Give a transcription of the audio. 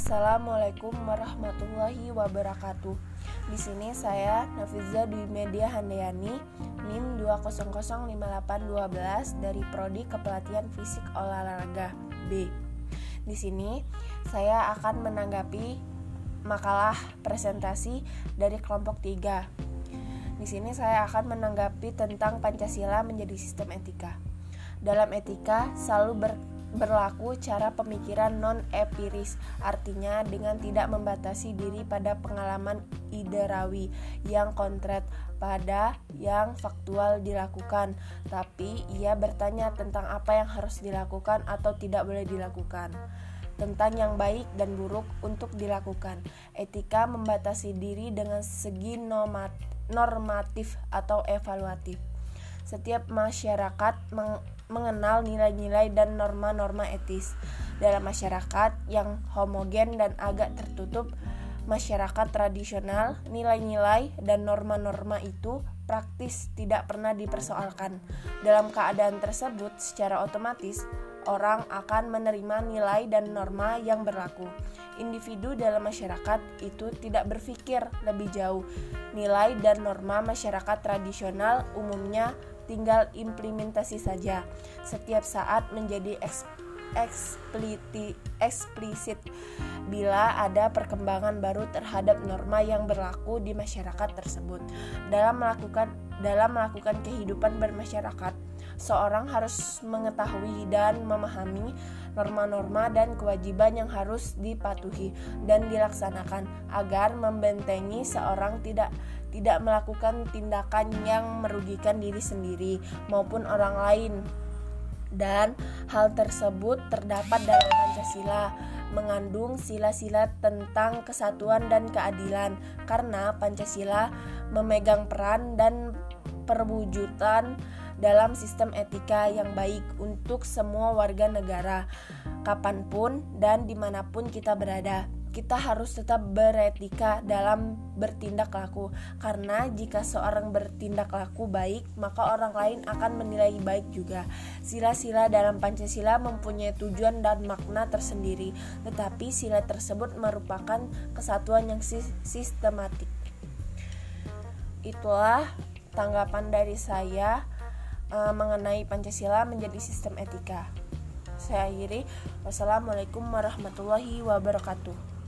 Assalamualaikum warahmatullahi wabarakatuh. Di sini saya Nafiza Dwi Media Handayani, NIM 2005812 dari Prodi Kepelatihan Fisik Olahraga B. Di sini saya akan menanggapi makalah presentasi dari kelompok 3. Di sini saya akan menanggapi tentang Pancasila menjadi sistem etika. Dalam etika selalu ber berlaku cara pemikiran non-epiris, artinya dengan tidak membatasi diri pada pengalaman iderawi yang konkret pada yang faktual dilakukan, tapi ia bertanya tentang apa yang harus dilakukan atau tidak boleh dilakukan tentang yang baik dan buruk untuk dilakukan. Etika membatasi diri dengan segi normatif atau evaluatif. Setiap masyarakat mengenal nilai-nilai dan norma-norma etis. Dalam masyarakat yang homogen dan agak tertutup, masyarakat tradisional, nilai-nilai dan norma-norma itu praktis tidak pernah dipersoalkan. Dalam keadaan tersebut, secara otomatis orang akan menerima nilai dan norma yang berlaku. Individu dalam masyarakat itu tidak berpikir lebih jauh. Nilai dan norma masyarakat tradisional umumnya tinggal implementasi saja. Setiap saat menjadi ekspliti, eksplisit bila ada perkembangan baru terhadap norma yang berlaku di masyarakat tersebut. Dalam melakukan dalam melakukan kehidupan bermasyarakat, seorang harus mengetahui dan memahami norma-norma dan kewajiban yang harus dipatuhi dan dilaksanakan agar membentengi seorang tidak tidak melakukan tindakan yang merugikan diri sendiri maupun orang lain. Dan hal tersebut terdapat dalam Pancasila mengandung sila-sila tentang kesatuan dan keadilan karena Pancasila memegang peran dan perwujudan dalam sistem etika yang baik untuk semua warga negara, kapan pun dan di mana pun kita berada. Kita harus tetap beretika dalam bertindak laku, karena jika seorang bertindak laku baik, maka orang lain akan menilai baik juga. Sila-sila dalam Pancasila mempunyai tujuan dan makna tersendiri, tetapi sila tersebut merupakan kesatuan yang sistematik. Itulah tanggapan dari saya uh, mengenai Pancasila menjadi sistem etika. Saya akhiri. Wassalamualaikum warahmatullahi wabarakatuh.